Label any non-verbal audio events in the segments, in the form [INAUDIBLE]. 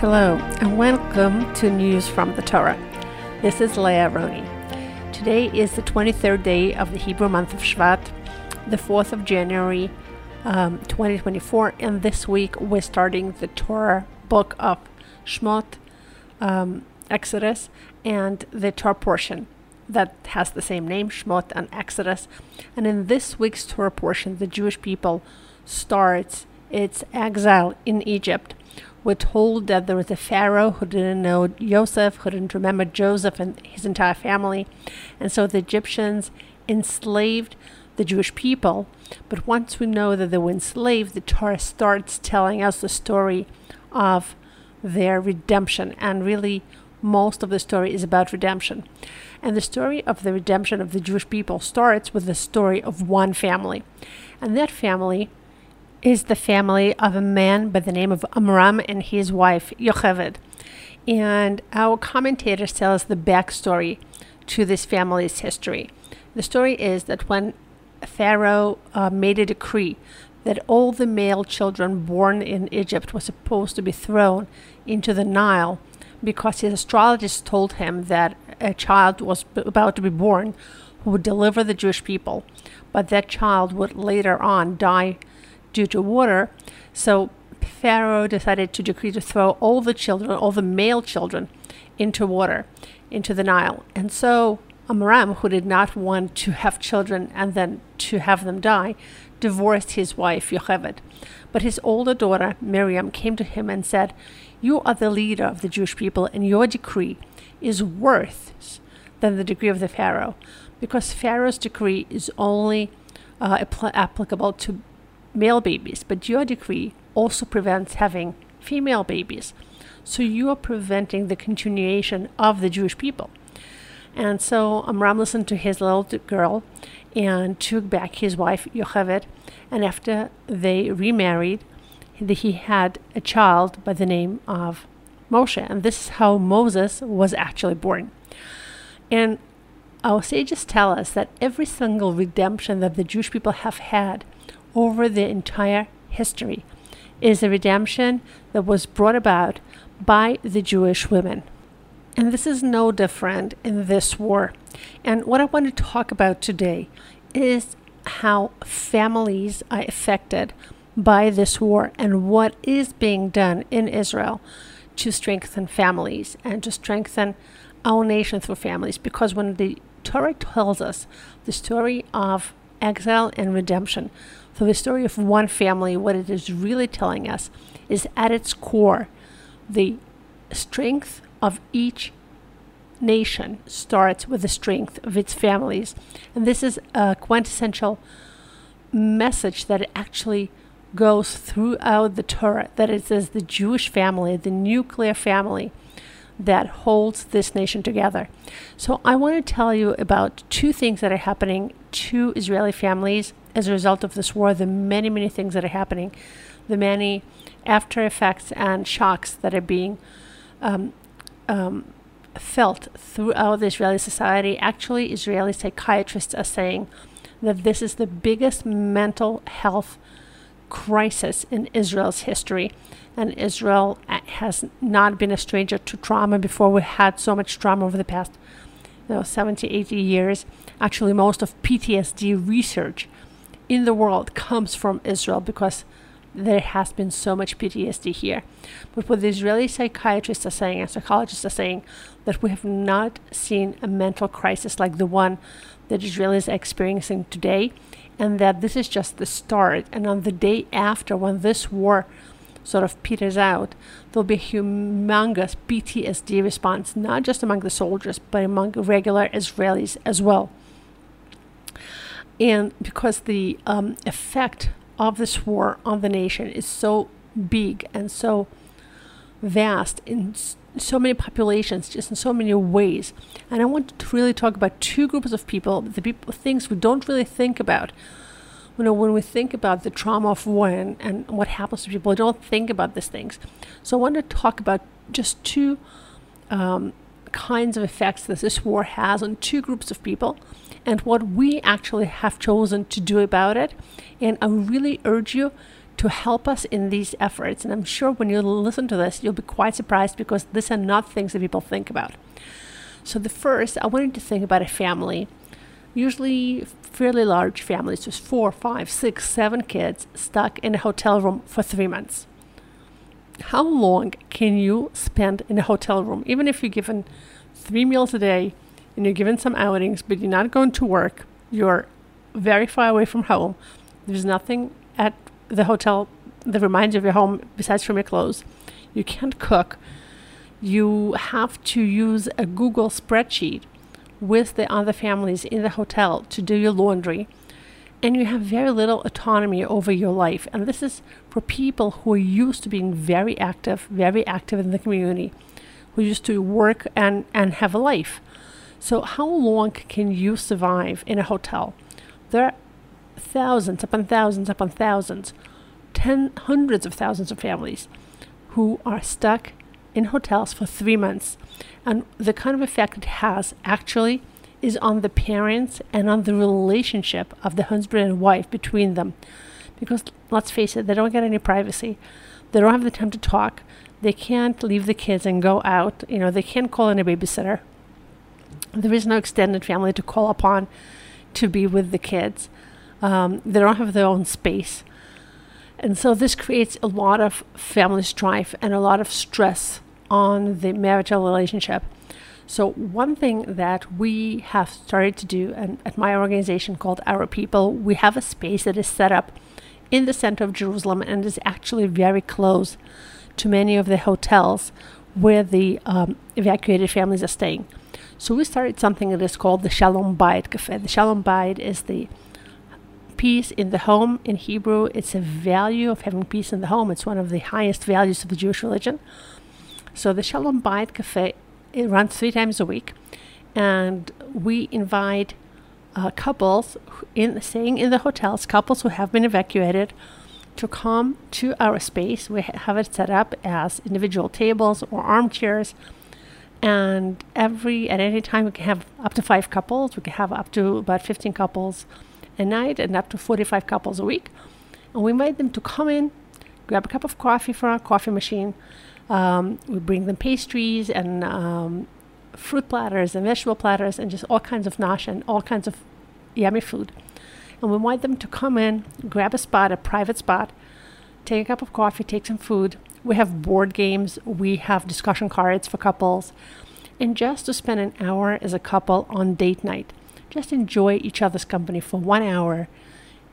Hello, and welcome to News from the Torah. This is Leah Aharoni. Today is the 23rd day of the Hebrew month of Shvat, the 4th of January, um, 2024, and this week we're starting the Torah book of Shmot, um, Exodus, and the Torah portion that has the same name, Shmot and Exodus. And in this week's Torah portion, the Jewish people starts its exile in Egypt we're told that there was a Pharaoh who didn't know Joseph, who didn't remember Joseph and his entire family. And so the Egyptians enslaved the Jewish people. But once we know that they were enslaved, the Torah starts telling us the story of their redemption. And really, most of the story is about redemption. And the story of the redemption of the Jewish people starts with the story of one family. And that family is the family of a man by the name of Amram and his wife Yocheved. And our commentators tell us the backstory to this family's history. The story is that when Pharaoh uh, made a decree that all the male children born in Egypt were supposed to be thrown into the Nile because his astrologist told him that a child was about to be born who would deliver the Jewish people, but that child would later on die due to water. So Pharaoh decided to decree to throw all the children, all the male children, into water, into the Nile. And so Amram, who did not want to have children and then to have them die, divorced his wife Yocheved. But his older daughter Miriam came to him and said, You are the leader of the Jewish people, and your decree is worse than the decree of the Pharaoh, because Pharaoh's decree is only uh, apl- applicable to male babies, but your decree also prevents having female babies. So you are preventing the continuation of the Jewish people. And so Amram listened to his little girl and took back his wife Yocheved. And after they remarried, he had a child by the name of Moshe. And this is how Moses was actually born. And our sages tell us that every single redemption that the Jewish people have had over the entire history is a redemption that was brought about by the Jewish women. And this is no different in this war. And what I want to talk about today is how families are affected by this war and what is being done in Israel to strengthen families and to strengthen our nation through families. Because when the Torah tells us the story of exile and redemption, so, the story of one family, what it is really telling us is at its core, the strength of each nation starts with the strength of its families. And this is a quintessential message that actually goes throughout the Torah that it says the Jewish family, the nuclear family that holds this nation together. So I want to tell you about two things that are happening to Israeli families as a result of this war, the many, many things that are happening, the many after effects and shocks that are being um, um, felt throughout the Israeli society. Actually, Israeli psychiatrists are saying that this is the biggest mental health crisis in Israel's history. And Israel uh, has not been a stranger to trauma before. We had so much trauma over the past you know, 70, 80 years. Actually, most of PTSD research in the world comes from Israel because there has been so much PTSD here. But what the Israeli psychiatrists are saying and psychologists are saying that we have not seen a mental crisis like the one that Israelis are experiencing today, and that this is just the start. And on the day after, when this war sort of peters out, there'll be a humongous PTSD response, not just among the soldiers, but among regular Israelis as well. And because the um, effect of this war on the nation is so big and so vast in so many populations, just in so many ways. And I want to really talk about two groups of people, the people, things we don't really think about. You know, when we think about the trauma of war and, and what happens to people, we don't think about these things. So I want to talk about just two um, kinds of effects that this war has on two groups of people and what we actually have chosen to do about it. And I really urge you to help us in these efforts. And I'm sure when you listen to this, you'll be quite surprised because these are not things that people think about. So, the first, I wanted to think about a family, usually fairly large families, just four, five, six, seven kids stuck in a hotel room for three months. How long can you spend in a hotel room, even if you're given three meals a day and you're given some outings, but you're not going to work, you're very far away from home, there's nothing at the hotel that reminds you of your home besides from your clothes, you can't cook, you have to use a Google spreadsheet with the other families in the hotel to do your laundry. And you have very little autonomy over your life. And this is for people who are used to being very active, very active in the community, who used to work and, and have a life. So, how long can you survive in a hotel? There thousands upon thousands upon thousands, ten hundreds of thousands of families who are stuck in hotels for three months. And the kind of effect it has actually is on the parents and on the relationship of the husband and wife between them. Because let's face it, they don't get any privacy. They don't have the time to talk. They can't leave the kids and go out. You know, they can't call in a babysitter. There is no extended family to call upon to be with the kids. Um, they don't have their own space. And so this creates a lot of family strife and a lot of stress on the marital relationship. So, one thing that we have started to do and at my organization called Our People, we have a space that is set up in the center of Jerusalem and is actually very close to many of the hotels where the um, evacuated families are staying. So, we started something that is called the Shalom Bayit Cafe. The Shalom Bayit is the peace in the home in Hebrew. It's a value of having peace in the home. It's one of the highest values of the Jewish religion. So the Shalom Bayit Cafe it runs three times a week, and we invite uh, couples in staying in the hotels, couples who have been evacuated, to come to our space. We have it set up as individual tables or armchairs. And every at any time we can have up to five couples. We can have up to about 15 couples a night and up to 45 couples a week. And we invite them to come in, grab a cup of coffee from our coffee machine. Um, we bring them pastries and um, fruit platters and vegetable platters and just all kinds of nosh and all kinds of yummy food. And we invite them to come in, grab a spot, a private spot, take a cup of coffee, take some food. We have board games, we have discussion cards for couples, and just to spend an hour as a couple on date night just enjoy each other's company for one hour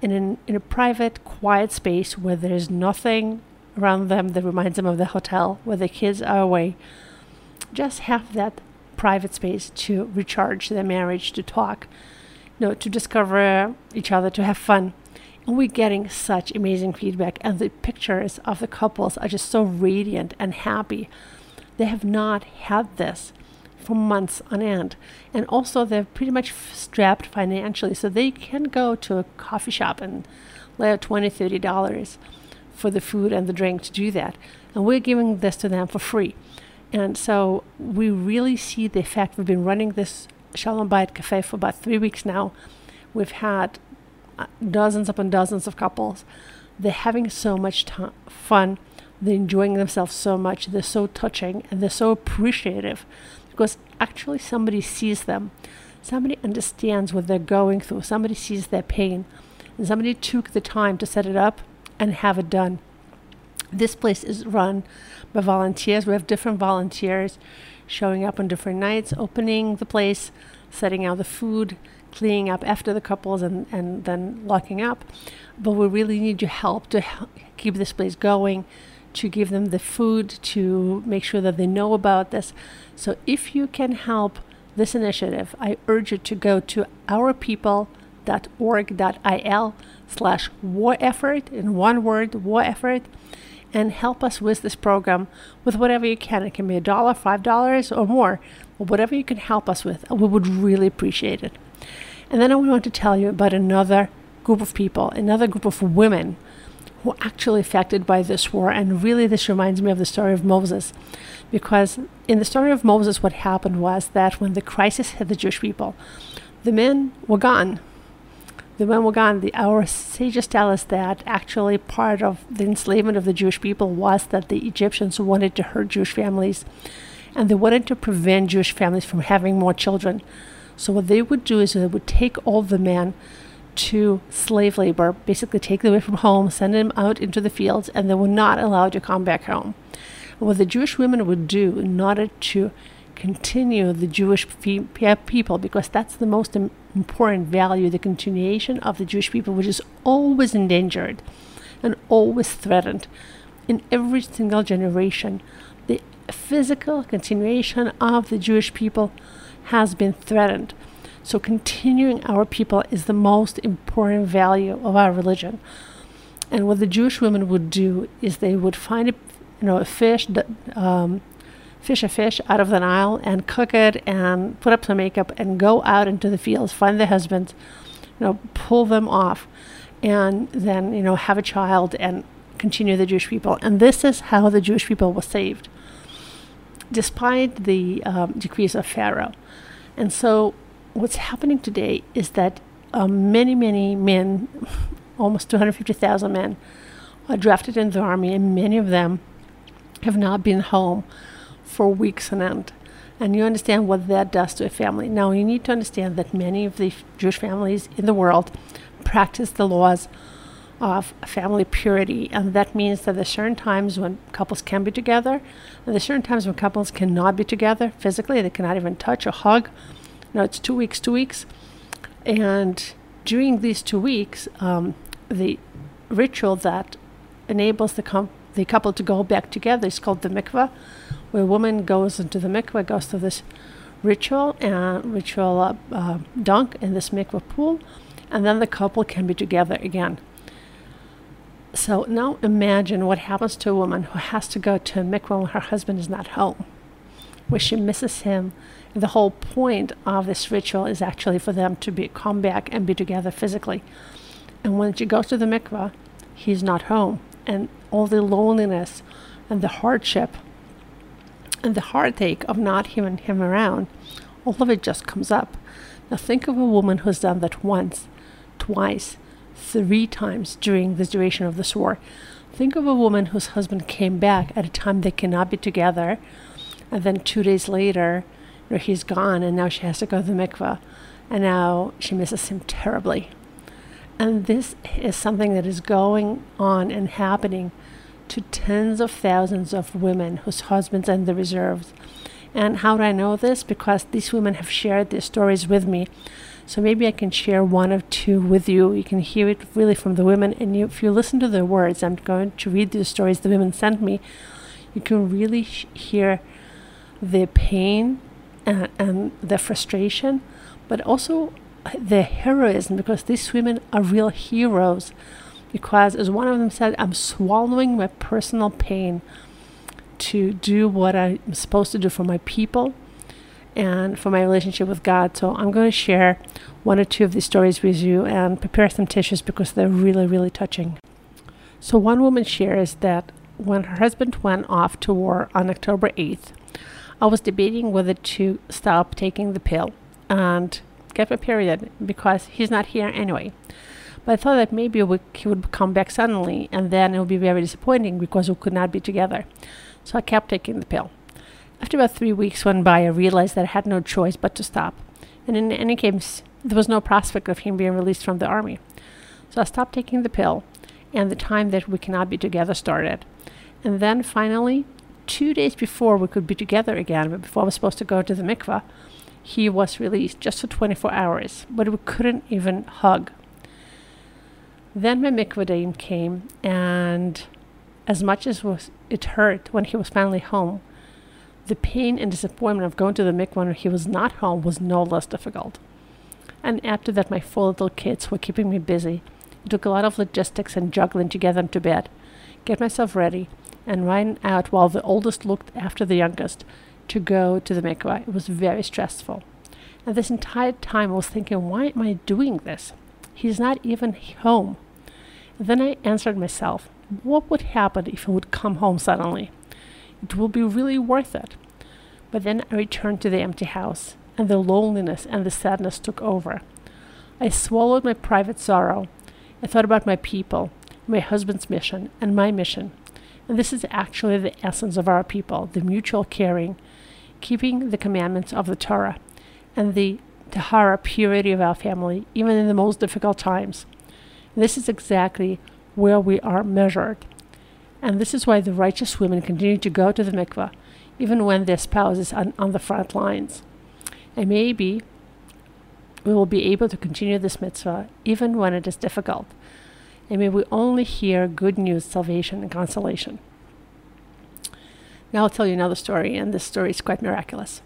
in, an, in a private, quiet space where there's nothing around them that reminds them of the hotel where the kids are away. Just have that private space to recharge their marriage, to talk, you know, to discover each other, to have fun. And we're getting such amazing feedback, and the pictures of the couples are just so radiant and happy. They have not had this for months on end. And also, they're pretty much strapped financially, so they can go to a coffee shop and lay out $20, $30 for the food and the drink to do that. And we're giving this to them for free. And so we really see the effect. We've been running this Shalom Bayit Cafe for about three weeks now. We've had uh, dozens upon dozens of couples. They're having so much t- fun. They're enjoying themselves so much. They're so touching and they're so appreciative because actually somebody sees them. Somebody understands what they're going through. Somebody sees their pain. And somebody took the time to set it up and have it done. This place is run by volunteers. We have different volunteers showing up on different nights, opening the place, setting out the food, cleaning up after the couples, and, and then locking up. But we really need your help to help keep this place going to give them the food, to make sure that they know about this. So if you can help this initiative, I urge you to go to ourpeople.org.il slash war effort, in one word, war effort, and help us with this program with whatever you can. It can be a dollar, five dollars, or more, or whatever you can help us with. We would really appreciate it. And then I want to tell you about another group of people, another group of women were actually affected by this war. And really, this reminds me of the story of Moses. Because in the story of Moses, what happened was that when the crisis hit the Jewish people, the men were gone. The men we're gone, the, our sages tell us that actually part of the enslavement of the Jewish people was that the Egyptians wanted to hurt Jewish families and they wanted to prevent Jewish families from having more children. So what they would do is they would take all the men to slave labor, basically take them away from home, send them out into the fields, and they were not allowed to come back home. What the Jewish women would do in order to continue the Jewish people, because that's the most important value, the continuation of the Jewish people, which is always endangered and always threatened in every single generation. The physical continuation of the Jewish people has been threatened. So, continuing our people is the most important value of our religion. And what the Jewish women would do is they would find a, you know, a fish, um, fish a fish out of the Nile and cook it and put up some makeup and go out into the fields, find their husbands, you know, pull them off, and then you know have a child and continue the Jewish people. And this is how the Jewish people were saved, despite the um, decrees of Pharaoh. And so, what's happening today is that um, many, many men, [LAUGHS] almost 250,000 men, are drafted in the army, and many of them have not been home for weeks on end. And you understand what that does to a family. Now, you need to understand that many of the Jewish families in the world practice the laws of family purity, and that means that there are certain times when couples can be together, and there are certain times when couples cannot be together physically. They cannot even touch or hug. Know, it's two weeks, two weeks, and during these two weeks, um, the ritual that enables the, com- the couple to go back together is called the mikveh, where a woman goes into the mikveh, goes to this ritual and ritual uh, uh, dunk in this mikveh pool, and then the couple can be together again. So now imagine what happens to a woman who has to go to a mikveh when her husband is not home, where she misses him. The whole point of this ritual is actually for them to be come back and be together physically. And when she goes to the mikvah, he's not home, and all the loneliness and the hardship and the heartache of not having him around, all of it just comes up. Now think of a woman who's done that once, twice, three times during the duration of this war. Think of a woman whose husband came back at a time they cannot be together, and then two days later, you know, he's gone, and now she has to go to the mikveh, and now she misses him terribly. And this is something that is going on and happening to tens of thousands of women whose husbands are in the reserves. And how do I know this? Because these women have shared their stories with me. So maybe I can share one or two with you. You can hear it really from the women. And you, if you listen to their words, I'm going to read the stories the women sent me. You can really sh- hear the pain and, and the frustration, but also the heroism because these women are real heroes. Because, as one of them said, I'm swallowing my personal pain to do what I'm supposed to do for my people and for my relationship with God. So I'm going to share one or two of these stories with you and prepare some tissues because they're really, really touching. So one woman shares that when her husband went off to war on October 8th, I was debating whether to stop taking the pill and get my period because he's not here anyway. But I thought that maybe we, he would come back suddenly and then it would be very disappointing because we could not be together. So I kept taking the pill. After about three weeks went by, I realized that I had no choice but to stop. And in any case, there was no prospect of him being released from the army. So I stopped taking the pill, and the time that we cannot be together started. And then finally, two days before we could be together again, but before I was supposed to go to the mikvah, he was released just for 24 hours, but we couldn't even hug. Then my mikvah day came, and as much as was it hurt when he was finally home, the pain and disappointment of going to the mikvah when he was not home was no less difficult. And after that, my four little kids were keeping me busy. It took a lot of logistics and juggling to get them to bed, get myself ready, and ran out while the oldest looked after the youngest to go to the mikvah. It was very stressful. And this entire time I was thinking, why am I doing this? He's not even home. And then I answered myself, what would happen if he would come home suddenly? It will be really worth it. But then I returned to the empty house, and the loneliness and the sadness took over. I swallowed my private sorrow. I thought about my people, my husband's mission, and my mission. And this is actually the essence of our people the mutual caring, keeping the commandments of the Torah, and the Tahara purity of our family, even in the most difficult times. This is exactly where we are measured. And this is why the righteous women continue to go to the mikveh, even when their spouse is on, on the front lines. And maybe we will be able to continue this mitzvah even when it is difficult. And may we only hear good news, salvation, and consolation. Now I'll tell you another story, and this story is quite miraculous.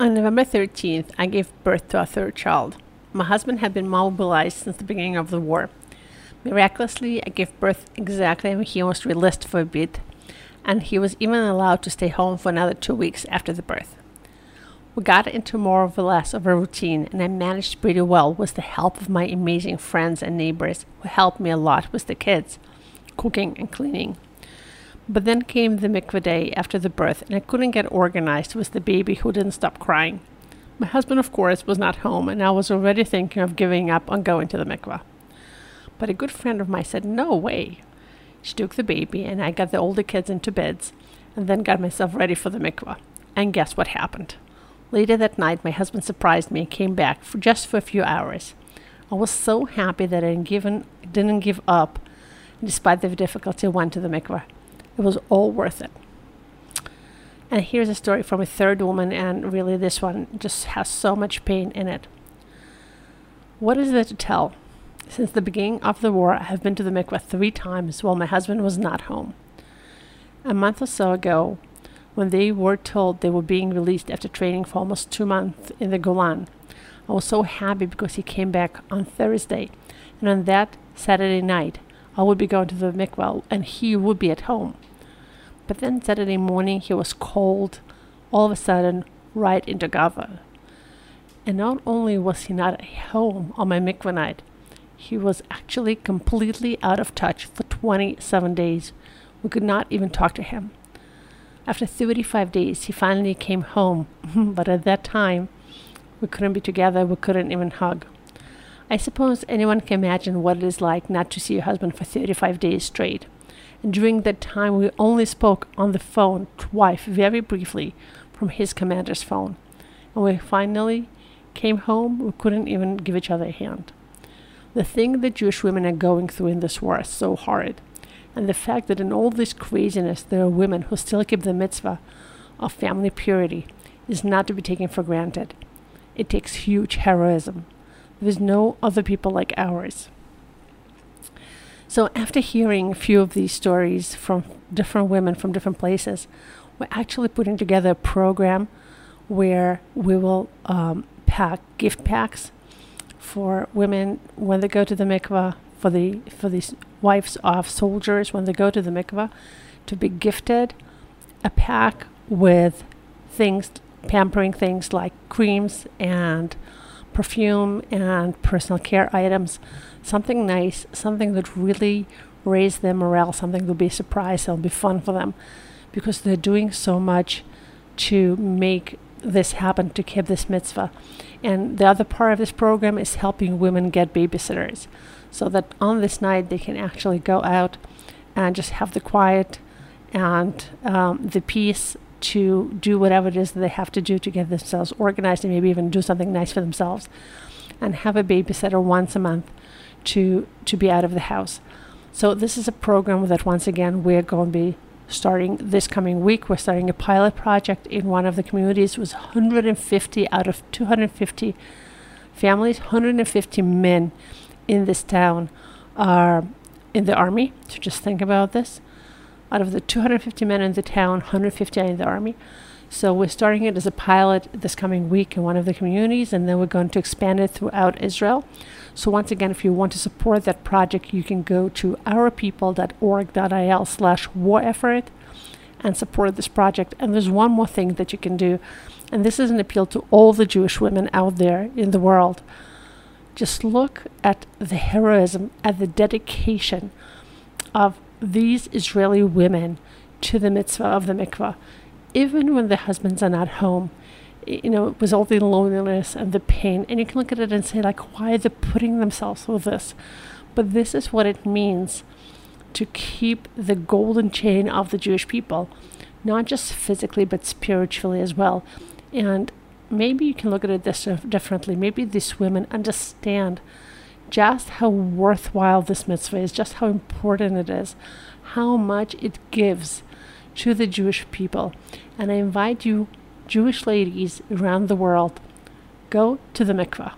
On November 13th, I gave birth to our third child. My husband had been mobilized since the beginning of the war. Miraculously, I gave birth exactly when he was released for a bit, and he was even allowed to stay home for another two weeks after the birth. We got into more or less of a routine, and I managed pretty well with the help of my amazing friends and neighbors who helped me a lot with the kids, cooking and cleaning. But then came the mikveh day after the birth, and I couldn't get organized with the baby who didn't stop crying. My husband, of course, was not home, and I was already thinking of giving up on going to the mikveh. But a good friend of mine said, No way. She took the baby, and I got the older kids into beds, and then got myself ready for the mikveh. And guess what happened? Later that night, my husband surprised me and came back for just for a few hours. I was so happy that I didn't, given, didn't give up, despite the difficulty, I went to the mikveh. It was all worth it. And here's a story from a third woman, and really, this one just has so much pain in it. What is there to tell? Since the beginning of the war, I have been to the mikveh three times while my husband was not home. A month or so ago, when they were told they were being released after training for almost two months in the Golan, I was so happy because he came back on Thursday, and on that Saturday night, I would be going to the mikveh and he would be at home. But then Saturday morning he was cold, all of a sudden, right into Gaza. And not only was he not at home on my mikveh night, he was actually completely out of touch for 27 days. We could not even talk to him. After 35 days, he finally came home, [LAUGHS] but at that time, we couldn't be together, we couldn't even hug. I suppose anyone can imagine what it is like not to see your husband for 35 days straight. And during that time, we only spoke on the phone twice, very briefly, from his commander's phone. And when we finally came home, we couldn't even give each other a hand. The thing that Jewish women are going through in this war is so hard. And the fact that in all this craziness, there are women who still keep the mitzvah of family purity is not to be taken for granted. It takes huge heroism. There's no other people like ours. So, after hearing a few of these stories from different women from different places, we're actually putting together a program where we will um, pack gift packs for women when they go to the mikvah, for the for these wives of soldiers when they go to the mikvah, to be gifted a pack with things, pampering things like creams and perfume and personal care items, something nice, something that really raise their morale, something that'll be a surprise, it'll be fun for them. Because they're doing so much to make this happen, to keep this mitzvah. And the other part of this program is helping women get babysitters so that on this night they can actually go out and just have the quiet and um, the peace to do whatever it is that they have to do to get themselves organized and maybe even do something nice for themselves and have a babysitter once a month to to be out of the house. So this is a program that once again we're going to be starting this coming week. We're starting a pilot project in one of the communities. It was 150 out of 250 families, 150 men in this town are in the army. So just think about this out of the 250 men in the town, 150 are in the army. So we're starting it as a pilot this coming week in one of the communities, and then we're going to expand it throughout Israel. So once again, if you want to support that project, you can go to ourpeople.org.il slash war effort and support this project. And there's one more thing that you can do, and this is an appeal to all the Jewish women out there in the world. Just look at the heroism, at the dedication of these Israeli women to the mitzvah of the mikvah, even when the husbands are not home, you know, with all the loneliness and the pain. And you can look at it and say, like, why are they putting themselves through this? But this is what it means to keep the golden chain of the Jewish people, not just physically, but spiritually as well. And maybe you can look at it this uh, differently. Maybe these women understand just how worthwhile this mitzvah is, just how important it is, how much it gives to the Jewish people. And I invite you, Jewish ladies around the world, go to the mikvah.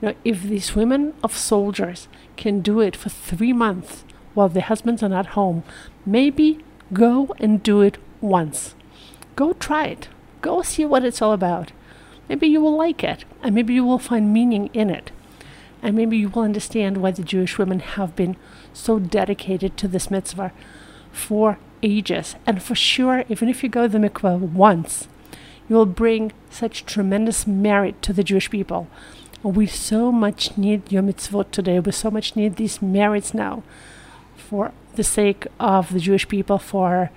You know, if these women of soldiers can do it for three months while their husbands are not home, maybe go and do it once. Go try it. Go see what it's all about. Maybe you will like it, and maybe you will find meaning in it. And maybe you will understand why the Jewish women have been so dedicated to this mitzvah for ages. And for sure, even if you go to the mikveh once, you will bring such tremendous merit to the Jewish people. We so much need your mitzvot today. We so much need these merits now for the sake of the Jewish people, for our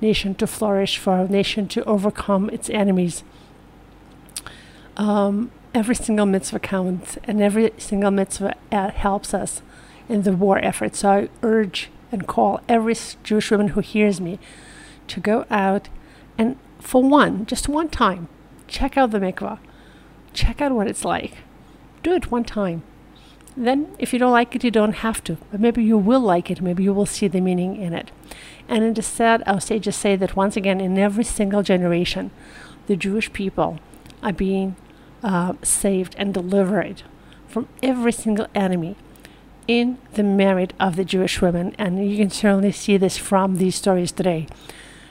nation to flourish, for our nation to overcome its enemies. Um, every single mitzvah counts, and every single mitzvah uh, helps us in the war effort. So I urge and call every Jewish woman who hears me to go out and, for one, just one time, check out the mikvah. Check out what it's like. Do it one time. Then, if you don't like it, you don't have to. But maybe you will like it. Maybe you will see the meaning in it. And it is said, our sages say that once again, in every single generation, the Jewish people are being uh, saved and delivered from every single enemy in the merit of the Jewish women. And you can certainly see this from these stories today.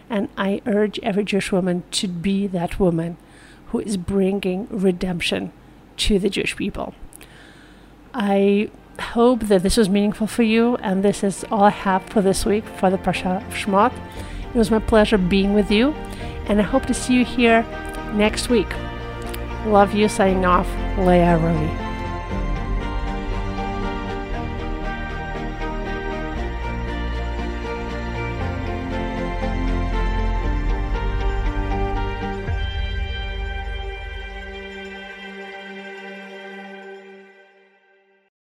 And I urge every Jewish woman to be that woman who is bringing redemption to the Jewish people. I hope that this was meaningful for you, and this is all I have for this week for the Parsha of Shemot. It was my pleasure being with you, and I hope to see you here next week. Love you, signing off, Leah Aharoni.